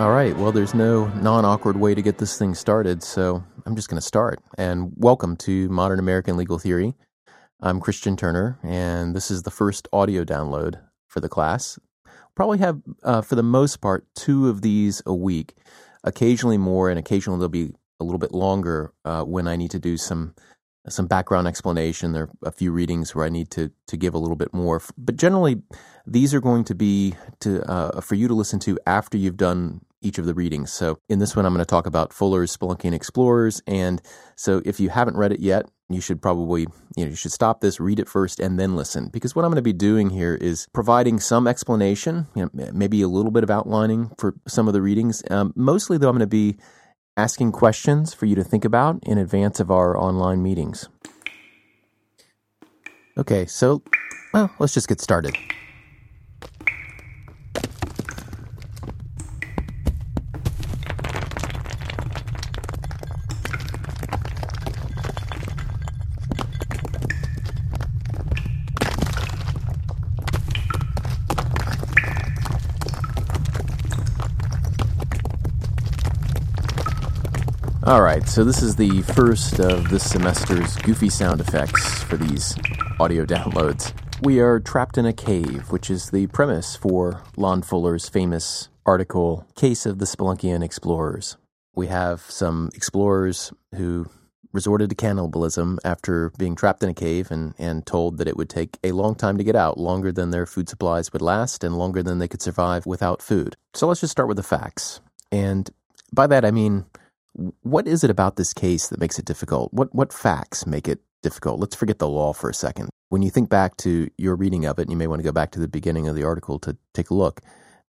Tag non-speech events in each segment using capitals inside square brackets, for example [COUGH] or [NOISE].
All right, well, there's no non awkward way to get this thing started, so I'm just going to start. And welcome to Modern American Legal Theory. I'm Christian Turner, and this is the first audio download for the class. Probably have, uh, for the most part, two of these a week, occasionally more, and occasionally they'll be a little bit longer uh, when I need to do some some background explanation. There are a few readings where I need to to give a little bit more, but generally these are going to be to uh, for you to listen to after you've done each of the readings. So in this one, I'm going to talk about Fuller's Speluncean Explorers, and so if you haven't read it yet, you should probably you know you should stop this, read it first, and then listen because what I'm going to be doing here is providing some explanation, you know, maybe a little bit of outlining for some of the readings. Um, mostly, though, I'm going to be asking questions for you to think about in advance of our online meetings. Okay, so, well, let's just get started. All right, so this is the first of this semester's goofy sound effects for these audio [LAUGHS] downloads. We are trapped in a cave, which is the premise for Lon Fuller's famous article, Case of the Speluncean Explorers. We have some explorers who resorted to cannibalism after being trapped in a cave and, and told that it would take a long time to get out, longer than their food supplies would last and longer than they could survive without food. So let's just start with the facts. And by that I mean what is it about this case that makes it difficult? What what facts make it difficult? Let's forget the law for a second. When you think back to your reading of it, and you may want to go back to the beginning of the article to take a look.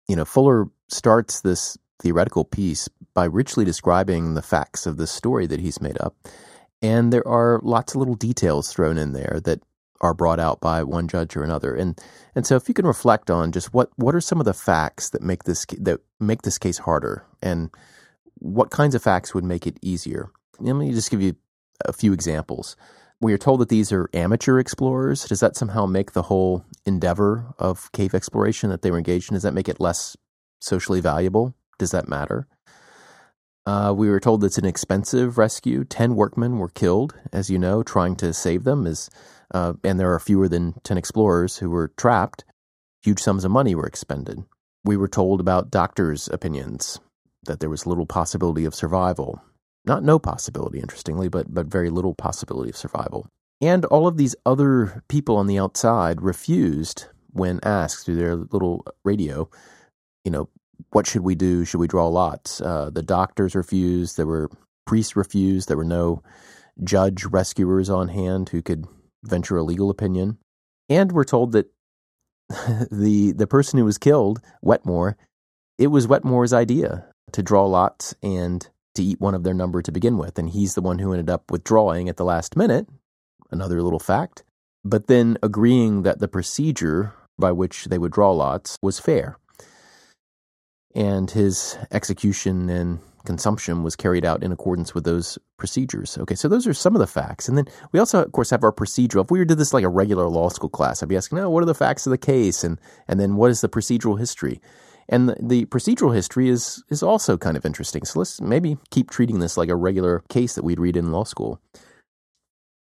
You know, Fuller starts this theoretical piece by richly describing the facts of this story that he's made up. And there are lots of little details thrown in there that are brought out by one judge or another. And and so if you can reflect on just what what are some of the facts that make this that make this case harder and what kinds of facts would make it easier? Let me just give you a few examples. We are told that these are amateur explorers. Does that somehow make the whole endeavor of cave exploration that they were engaged in, does that make it less socially valuable? Does that matter? Uh, we were told it's an expensive rescue. Ten workmen were killed, as you know, trying to save them. Is uh, and there are fewer than ten explorers who were trapped. Huge sums of money were expended. We were told about doctors' opinions that there was little possibility of survival. Not no possibility, interestingly, but, but very little possibility of survival. And all of these other people on the outside refused when asked through their little radio, you know, what should we do? Should we draw lots? Uh, the doctors refused. There were priests refused. There were no judge rescuers on hand who could venture a legal opinion. And we're told that [LAUGHS] the the person who was killed, Wetmore, it was Wetmore's idea to draw lots and to eat one of their number to begin with. And he's the one who ended up withdrawing at the last minute. Another little fact. But then agreeing that the procedure by which they would draw lots was fair. And his execution and consumption was carried out in accordance with those procedures. Okay, so those are some of the facts. And then we also, of course, have our procedural. If we did this like a regular law school class, I'd be asking, oh, what are the facts of the case? And, and then what is the procedural history? And the, the, procedural history is is also kind of interesting. So let's maybe keep treating this like a regular case that we'd read in law school.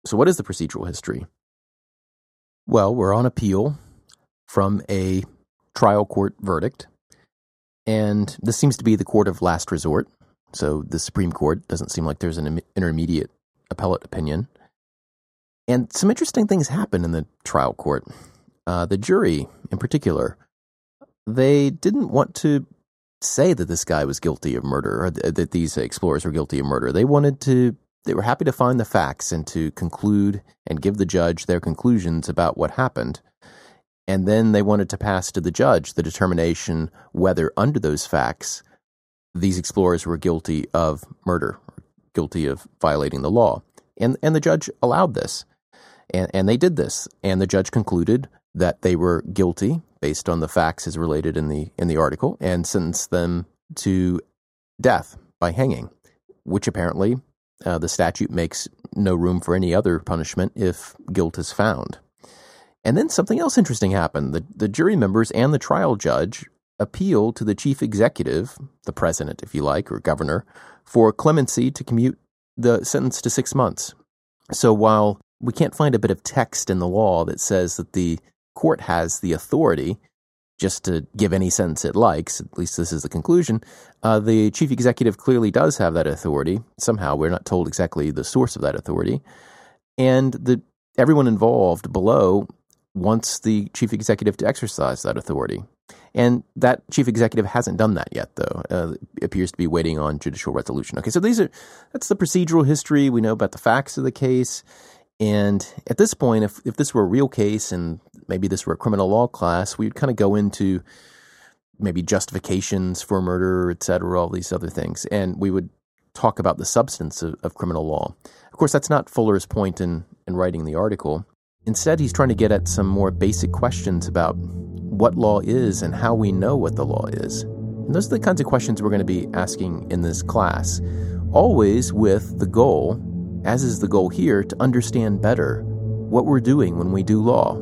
So what is the procedural history? Well, we're on appeal from a trial court verdict, and this seems to be the court of last resort. So the Supreme Court doesn't seem like there's an intermediate appellate opinion. And some interesting things happen in the trial court. Uh, the jury, in particular, they didn't want to say that this guy was guilty of murder or that these explorers were guilty of murder. They wanted to, they were happy to find the facts and to conclude and give the judge their conclusions about what happened. And then they wanted to pass to the judge the determination whether, under those facts, these explorers were guilty of murder, guilty of violating the law. And, and the judge allowed this. And, and they did this. And the judge concluded that they were guilty based on the facts as related in the in the article and sentenced them to death by hanging, which apparently uh, the statute makes no room for any other punishment if guilt is found. And then something else interesting happened. The, the jury members and the trial judge appeal to the chief executive, the president, if you like, or governor, for clemency to commute the sentence to six months. So while we can't find a bit of text in the law that says that the court has the authority just to give any sentence it likes, at least this is the conclusion, uh, the chief executive clearly does have that authority. Somehow, we're not told exactly the source of that authority. And the everyone involved below wants the chief executive to exercise that authority. And that chief executive hasn't done that yet, though. Uh, appears to be waiting on judicial resolution. Okay, so these are that's the procedural history. We know about the facts of the case. And at this point, if, if this were a real case and maybe this were a criminal law class, we'd kind of go into maybe justifications for murder, et cetera, all these other things. And we would talk about the substance of, of criminal law. Of course, that's not Fuller's point in, in writing the article. Instead, he's trying to get at some more basic questions about what law is and how we know what the law is. And those are the kinds of questions we're going to be asking in this class, always with the goal as is the goal here, to understand better what we're doing when we do law.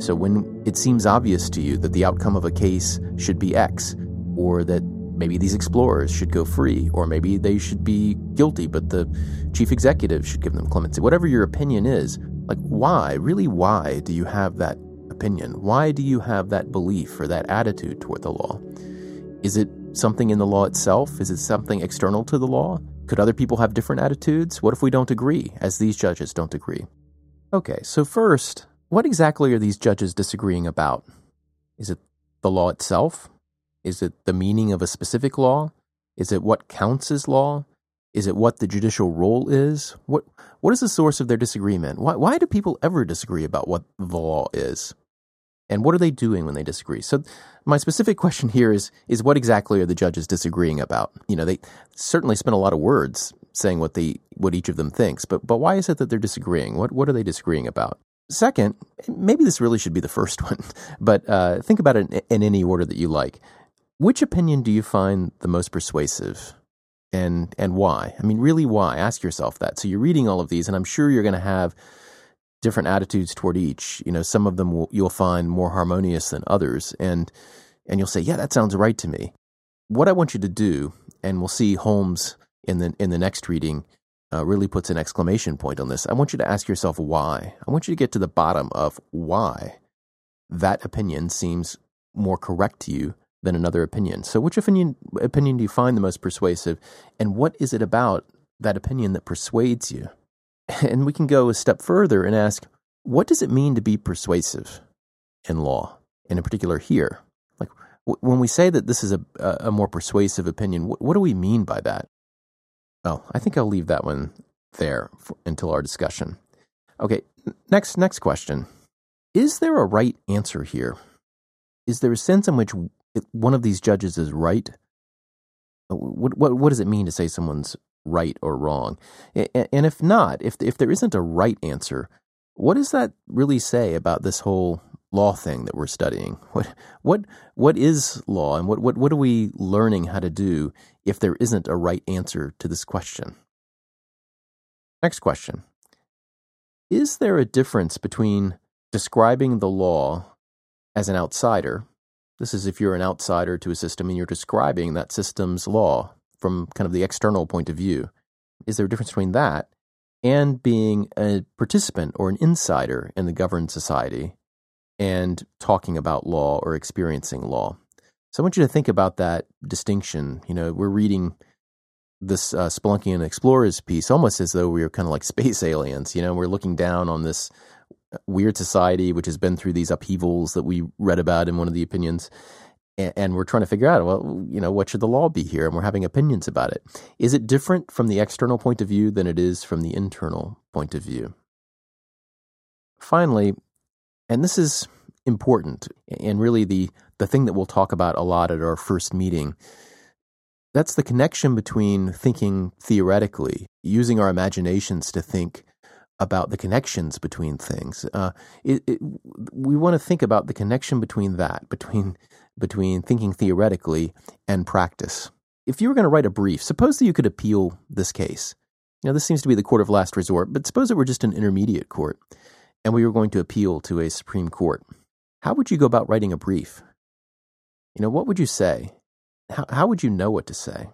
So when it seems obvious to you that the outcome of a case should be X, or that maybe these explorers should go free, or maybe they should be guilty, but the chief executive should give them clemency, whatever your opinion is, like why, really why do you have that opinion? Why do you have that belief or that attitude toward the law? Is it something in the law itself? Is it something external to the law? Could other people have different attitudes? What if we don't agree, as these judges don't agree? Okay, so first, what exactly are these judges disagreeing about? Is it the law itself? Is it the meaning of a specific law? Is it what counts as law? Is it what the judicial role is? What what is the source of their disagreement? Why why do people ever disagree about what the law is? And what are they doing when they disagree? So my specific [LAUGHS] question here is is what exactly are the judges disagreeing about? You know, they certainly spend a lot of words saying what they what each of them thinks, but but why is it that they're disagreeing? What what are they disagreeing about? Second, maybe this really should be the first [LAUGHS] one, but uh, think about it in, any order that you like. Which opinion do you find the most persuasive? And and why? I mean, really, why? Ask yourself that. So you're reading all of these, and I'm sure you're going to have different attitudes toward each. You know, some of them will, you'll find more harmonious than others, and and you'll say, "Yeah, that sounds right to me." What I want you to do, and we'll see Holmes in the in the next reading, uh, really puts an exclamation point on this. I want you to ask yourself why. I want you to get to the bottom of why that opinion seems more correct to you than another opinion. So, which opinion opinion do you find the most persuasive, and what is it about that opinion that persuades you? [LAUGHS] And we can go a step further and ask, what does it mean to be persuasive in law, and in particular here? Like when we say that this is a, a more persuasive opinion, what do we mean by that? Well, I think I'll leave that one there for, until our discussion. Okay, next next question. Is there a right answer here? Is there a sense in which one of these judges is right? Uh, what, what, what does it mean to say someone's right or wrong? And if not, if if there isn't a right answer, what does that really say about this whole law thing that we're studying? [LAUGHS] What what what is law, and what what what are we learning how to do if there isn't a right answer to this question? Next question: Is there a difference between describing the law as an outsider? This is if you're an outsider to a system and you're describing that system's law from kind of the external point of view. Is there a difference between that and being a participant or an insider in the governed society and talking about law or experiencing law? So I want you to think about that distinction. You know, we're reading this uh, Speluncean Explorers piece almost as though we were kind of like [LAUGHS] space aliens. You know, we're looking down on this weird society which has been through these upheavals that we read about in one of the opinions and we're trying to figure out, well, you know, what should the law be here? And we're having opinions about it. Is it different from the external point of view than it is from the internal point of view? Finally, and this is important, and really the, the thing that we'll talk about a lot at our first meeting, that's the connection between thinking theoretically, using our imaginations to think about the connections between things. Uh, it, it, we want to think about the connection between that, between between thinking theoretically and practice. If you were going to write a brief, suppose that you could appeal this case. Now, this seems to be the court of last resort, but suppose it were just an intermediate court and we were going to appeal to a Supreme Court. How would you go about writing a brief? You know, what would you say? How, how would you know what to say?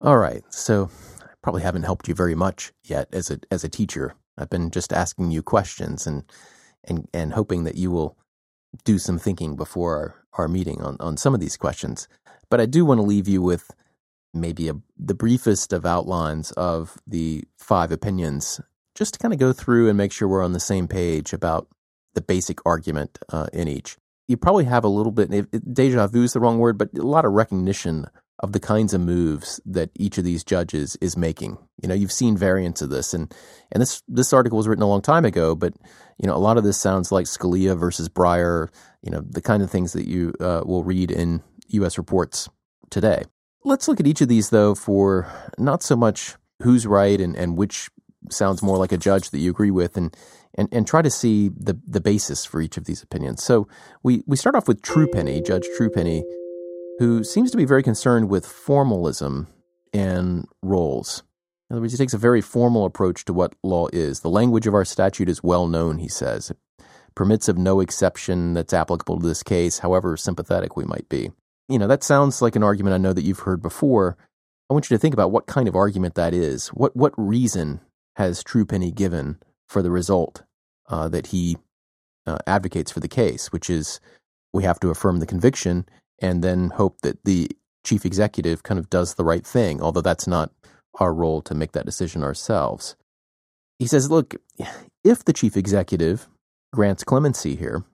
All right, so I probably haven't helped you very much yet as a as a teacher. I've been just asking you questions and and and hoping that you will do some thinking before our, our meeting on, on some of these questions. But I do want to leave you with maybe a, the briefest of outlines of the five opinions, just to kind of go through and make sure we're on the same page about the basic argument uh, in each. You probably have a little bit, deja vu is the wrong word, but a lot of recognition of the kinds of moves that each of these judges is making. You know, you've seen variants of this, and and this this article was written a long time ago, but you know, a lot of this sounds like Scalia versus Breyer. You know, the kind of things that you uh, will read in U.S. reports today. Let's look at each of these though for not so much who's right and, and which sounds more like a judge that you agree with, and and, and try to see the the basis for each of these opinions. So we we start off with Truepenny, Judge Truepenny who seems to be very concerned with formalism and roles. In other words, he takes a very formal approach to what law is. The language of our statute is well known, he says. It permits of no exception that's applicable to this case, however sympathetic we might be. You know, that sounds like an argument I know that you've heard before. I want you to think about what kind of argument that is. What what reason has Truepenny given for the result uh, that he uh, advocates for the case, which is we have to affirm the conviction and then hope that the chief executive kind of does the right thing, although that's not our role to make that decision ourselves. He says, look, if the chief executive grants clemency here,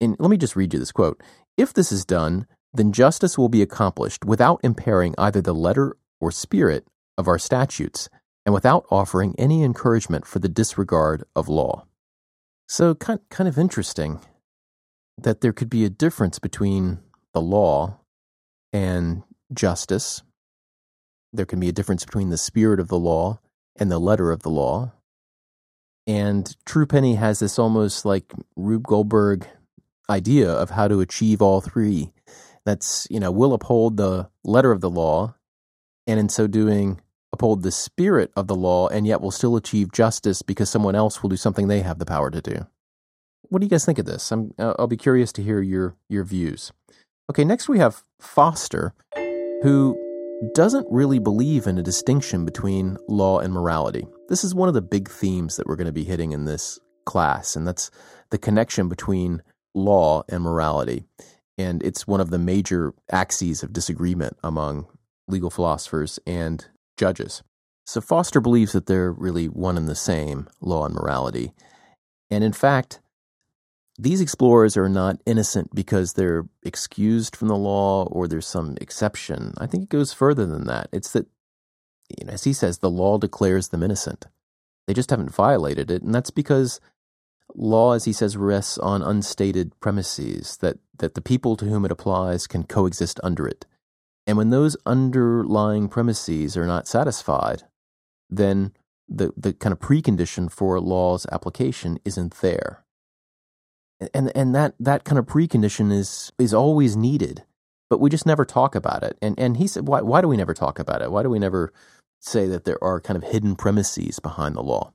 and let me just read you this quote if this is done, then justice will be accomplished without impairing either the letter or spirit of our statutes and without offering any encouragement for the disregard of law. So, kind, kind of interesting that there could be a difference between the law and justice. There can be a difference between the spirit of the law and the letter of the law. And Truepenny has this almost like Rube Goldberg idea of how to achieve all three. That's, you know, we'll uphold the letter of the law, and in so doing, uphold the spirit of the law, and yet we'll still achieve justice because someone else will do something they have the power to do. What do you guys think of this? I'm, uh, I'll be curious to hear your, your views. Okay, next we have Foster, who doesn't really believe in a distinction between law and morality. This is one of the big themes that we're going to be hitting in this class, and that's the connection between law and morality. And it's one of the major axes of disagreement among legal philosophers and judges. So Foster believes that they're really one and the same, law and morality. And in fact, these explorers are not innocent because they're excused from the law or there's some exception. I think it goes further than that. It's that, you know, as he says, the law declares them innocent. They just haven't violated it, and that's because law, as he says, rests on unstated premises that, that the people to whom it applies can coexist under it. And when those underlying premises are not satisfied, then the, the kind of precondition for law's application isn't there. And and that that kind of precondition is is always needed but we just never talk about it. And and he said why why do we never talk about it? Why do we never say that there are kind of hidden premises behind the law?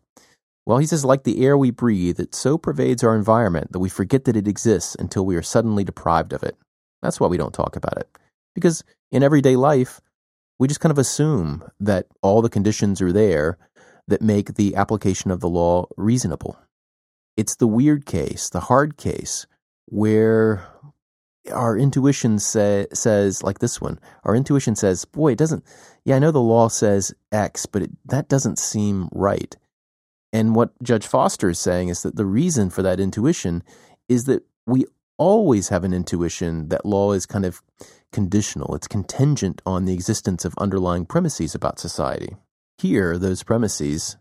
Well he says like the air we breathe it so pervades our environment that we forget that it exists until we are suddenly deprived of it. That's why we don't talk about it. Because in everyday life we just kind of assume that all the conditions are there that make the application of the law reasonable it's the weird case, the hard case, where our intuition say, says, like this one, our intuition says, boy, it doesn't, yeah, I know the law says X, but it, that doesn't seem right. And what Judge Foster is saying is that the reason for that intuition is that we always have an intuition that law is kind of conditional, it's contingent on the existence of underlying premises about society. Here, those premises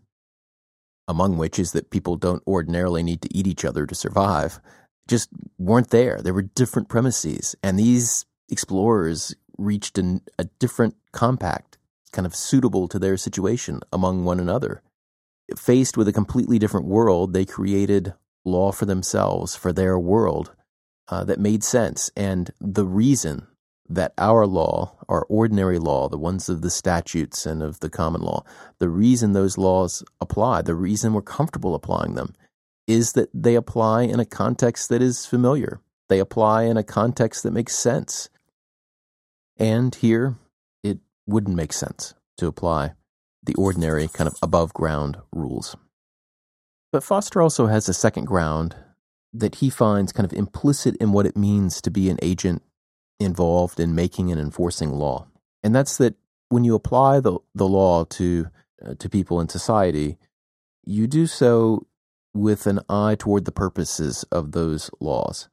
among which is that people don't ordinarily need to eat each other to survive, just weren't there. There were different premises, and these explorers reached an, a different compact, kind of suitable to their situation among one another. Faced with a completely different world, they created law for themselves, for their world, uh, that made sense. And the reason that our law, our ordinary law, the ones of the statutes and of the common law, the reason those laws apply, the reason we're comfortable applying them, is that they apply in a context that is familiar. they apply in a context that makes sense. And here, it wouldn't make sense to apply the ordinary kind of above ground rules. But Foster also has a second ground that he finds kind of implicit in what it means to be an agent involved in making and enforcing law. And that's that when you apply the, the law to, uh, to people in society, you do so with an eye toward the purposes of those laws.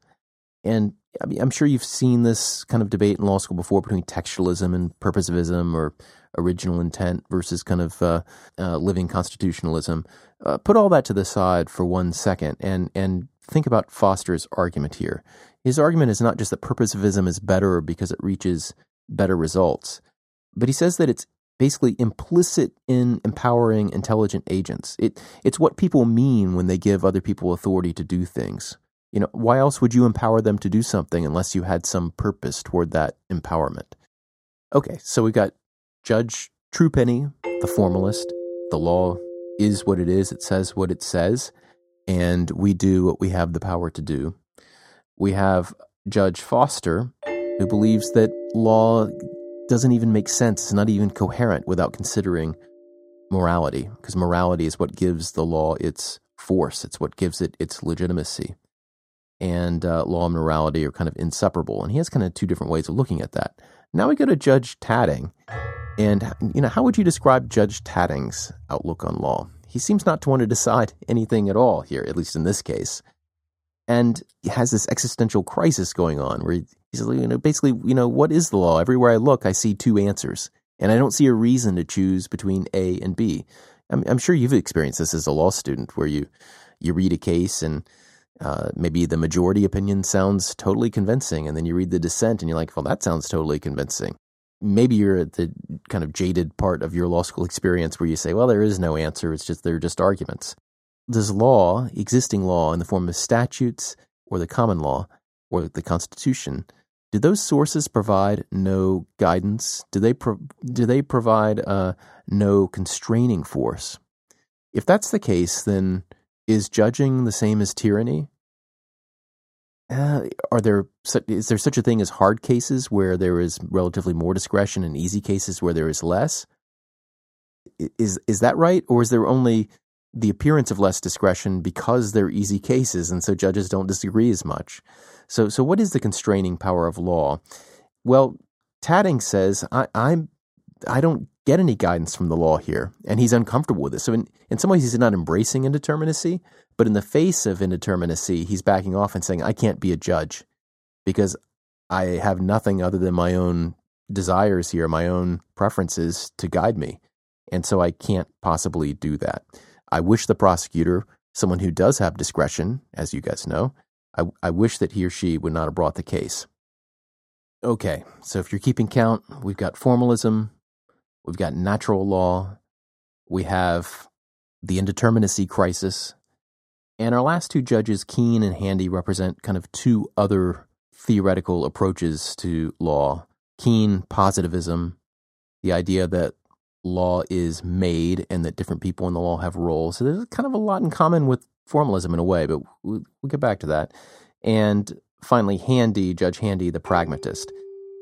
And I mean, I'm sure you've seen this kind of debate in law school before between textualism and purposivism or original intent versus kind of uh, uh, living constitutionalism. Uh, put all that to the side for one second and, and think about Foster's argument here. His argument is not just that purposivism is better because it reaches better results, but he says that it's basically implicit in empowering intelligent agents. It, it's what people mean when they give other people authority to do things. You know, why else would you empower them to do something unless you had some purpose toward that empowerment? Okay, so we got Judge Truepenny, the formalist. The law is what it is, it says what it says, and we do what we have the power to do. We have Judge Foster, who believes that law doesn't even make sense, it's not even coherent without considering morality, because morality is what gives the law its force, it's what gives it its legitimacy and uh, law and morality are kind of inseparable. And he has kind of two different ways of looking at that. Now we go to Judge Tatting. And, you know, how would you describe Judge Tatting's outlook on law? He seems not to want to decide anything at all here, at least in this case. And has this existential crisis going on where he's, you know, basically, you know, what is the law? Everywhere I look, I see two answers. And I don't see a reason to choose between A and B. I'm, I'm sure you've experienced this as a law student where you, you read a case and uh, maybe the majority opinion sounds totally convincing, and then you read the dissent and you're like, well, that sounds totally convincing. Maybe you're at the kind of jaded part of your law school experience where you say, well, there is no answer, it's just they're just arguments. Does law, existing law in the form of statutes or the common law or the Constitution, do those sources provide no guidance? Do they pro- do they provide uh, no constraining force? If that's the case, then is judging the same as tyranny? Uh, are there is there such a thing as hard cases where there is relatively more discretion and easy cases where there is less? Is is that right, or is there only the appearance of less discretion because they're easy cases, and so judges don't disagree as much? So so what is the constraining power of law? Well, Tatting says I, I'm I don't get any guidance from the law here, and he's uncomfortable with it. So in, in some ways, he's not embracing indeterminacy, but in the face of indeterminacy, he's backing off and saying, I can't be a judge because I have nothing other than my own desires here, my own preferences to guide me. And so I can't possibly do that. I wish the prosecutor, someone who does have discretion, as you guys know, I, I wish that he or she would not have brought the case. Okay, so if you're keeping count, we've got formalism, We've got natural law. We have the indeterminacy crisis. And our last two judges, Keen and Handy, represent kind of two other theoretical approaches to law. Keen, positivism, the idea that law is made and that different people in the law have roles. So there's kind of a lot in common with formalism in a way, but we'll, we'll get back to that. And finally, Handy, Judge Handy, the pragmatist.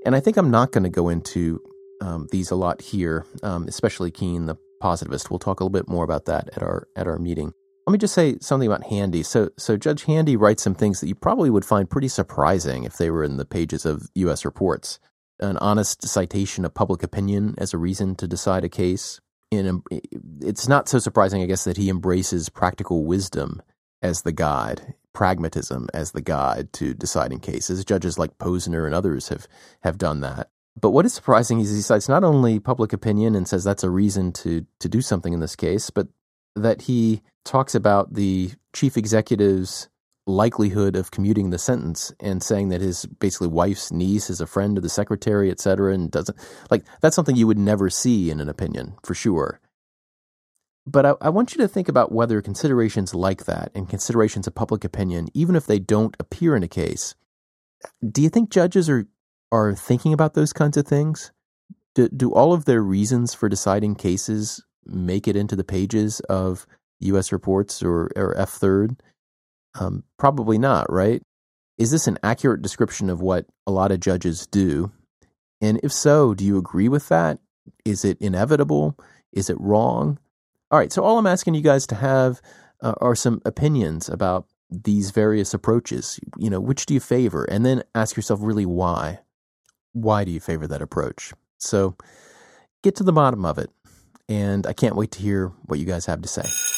And I think I'm not going to go into um, these a lot here, um, especially Keen, the positivist. We'll talk a little bit more about that at our at our meeting. Let me just say something about Handy. So, so Judge Handy writes some things that you probably would find pretty surprising if they were in the pages of U.S. reports. An honest citation of public opinion as a reason to decide a case. Um, in it's not so surprising, I guess, that he embraces practical wisdom as the guide, pragmatism as the guide to deciding cases. Judges like Posner and others have have done that. But what is surprising is he cites not only public opinion and says that's a reason to to do something in this case, but that he talks about the chief executive's likelihood of commuting the sentence and saying that his basically wife's niece is a friend of the secretary, et cetera, and doesn't like that's something you would never see in an opinion for sure. But I, I want you to think about whether considerations like that and considerations of public opinion, even if they don't appear in a case, do you think judges are are thinking about those kinds of things? Do, do all of their reasons for deciding cases make it into the pages of U.S. reports or, or F third? Um, probably not, right? Is this an accurate description of what a lot of judges do? And if so, do you agree with that? Is it inevitable? Is it wrong? All right, so all I'm asking you guys to have uh, are some opinions about these various approaches. You know, which do you favor? And then ask yourself really why. Why do you favor that approach? So get to the bottom of it. And I can't wait to hear what you guys have to say.